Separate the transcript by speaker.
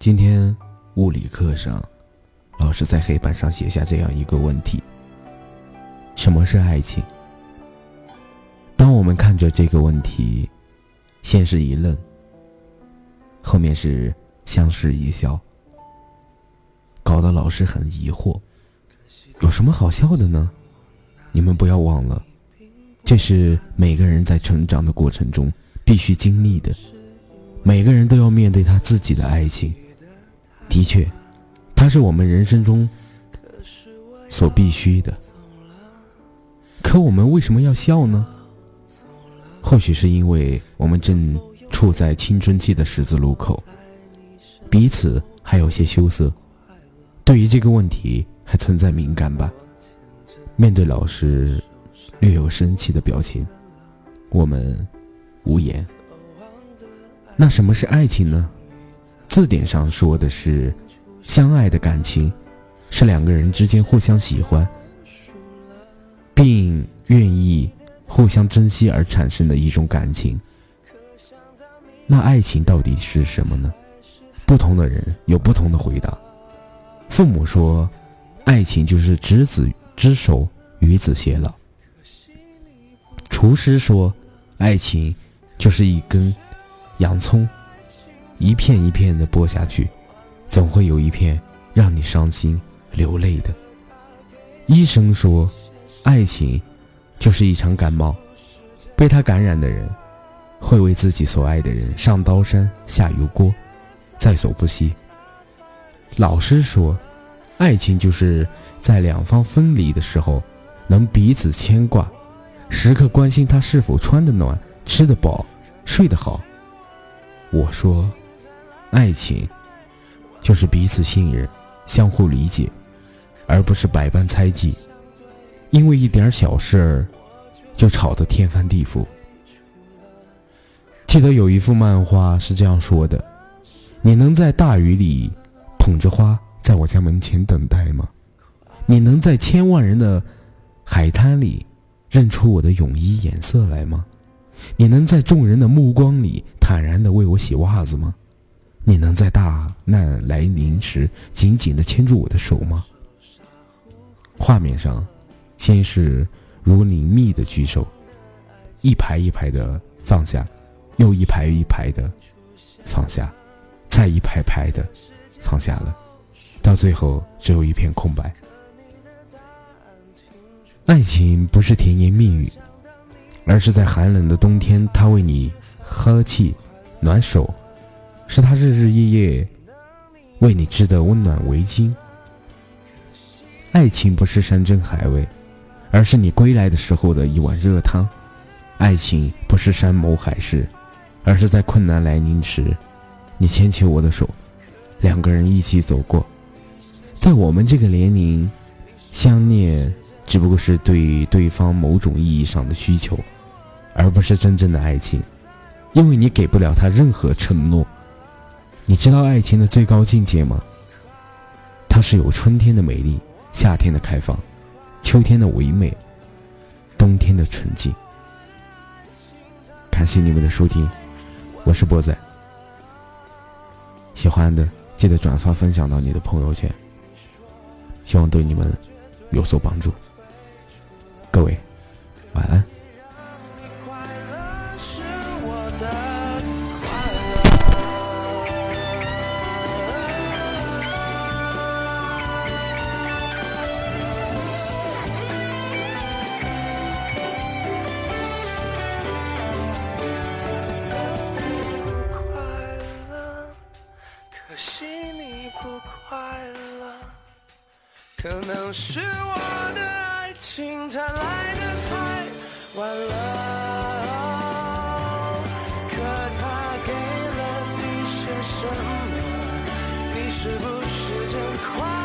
Speaker 1: 今天物理课上，老师在黑板上写下这样一个问题：什么是爱情？当我们看着这个问题，先是一愣，后面是相视一笑，搞得老师很疑惑。有什么好笑的呢？你们不要忘了，这是每个人在成长的过程中必须经历的。每个人都要面对他自己的爱情。的确，它是我们人生中所必须的。可我们为什么要笑呢？或许是因为我们正处在青春期的十字路口，彼此还有些羞涩，对于这个问题还存在敏感吧。面对老师略有生气的表情，我们无言。那什么是爱情呢？字典上说的是，相爱的感情，是两个人之间互相喜欢，并愿意互相珍惜而产生的一种感情。那爱情到底是什么呢？不同的人有不同的回答。父母说，爱情就是执子之手，与子偕老。厨师说，爱情就是一根。洋葱，一片一片的剥下去，总会有一片让你伤心流泪的。医生说，爱情就是一场感冒，被他感染的人，会为自己所爱的人上刀山下油锅，在所不惜。老师说，爱情就是在两方分离的时候，能彼此牵挂，时刻关心他是否穿得暖、吃得饱、睡得好。我说，爱情就是彼此信任、相互理解，而不是百般猜忌。因为一点小事儿就吵得天翻地覆。记得有一幅漫画是这样说的：“你能在大雨里捧着花在我家门前等待吗？你能在千万人的海滩里认出我的泳衣颜色来吗？”你能在众人的目光里坦然地为我洗袜子吗？你能在大难来临时紧紧地牵住我的手吗？画面上，先是如林密的举手，一排一排的放下，又一排一排的放下，再一排排的放下了，到最后只有一片空白。爱情不是甜言蜜语。而是在寒冷的冬天，他为你呵气、暖手；是他日日夜夜为你织的温暖围巾。爱情不是山珍海味，而是你归来的时候的一碗热汤。爱情不是山盟海誓，而是在困难来临时，你牵起我的手，两个人一起走过。在我们这个年龄，相恋。只不过是对对方某种意义上的需求，而不是真正的爱情，因为你给不了他任何承诺。你知道爱情的最高境界吗？它是有春天的美丽，夏天的开放，秋天的唯美，冬天的纯净。感谢你们的收听，我是波仔。喜欢的记得转发分享到你的朋友圈，希望对你们有所帮助。各位，晚安。
Speaker 2: 可能是我的爱。情它来的太晚了，可它给了你些什么？你是不是真快？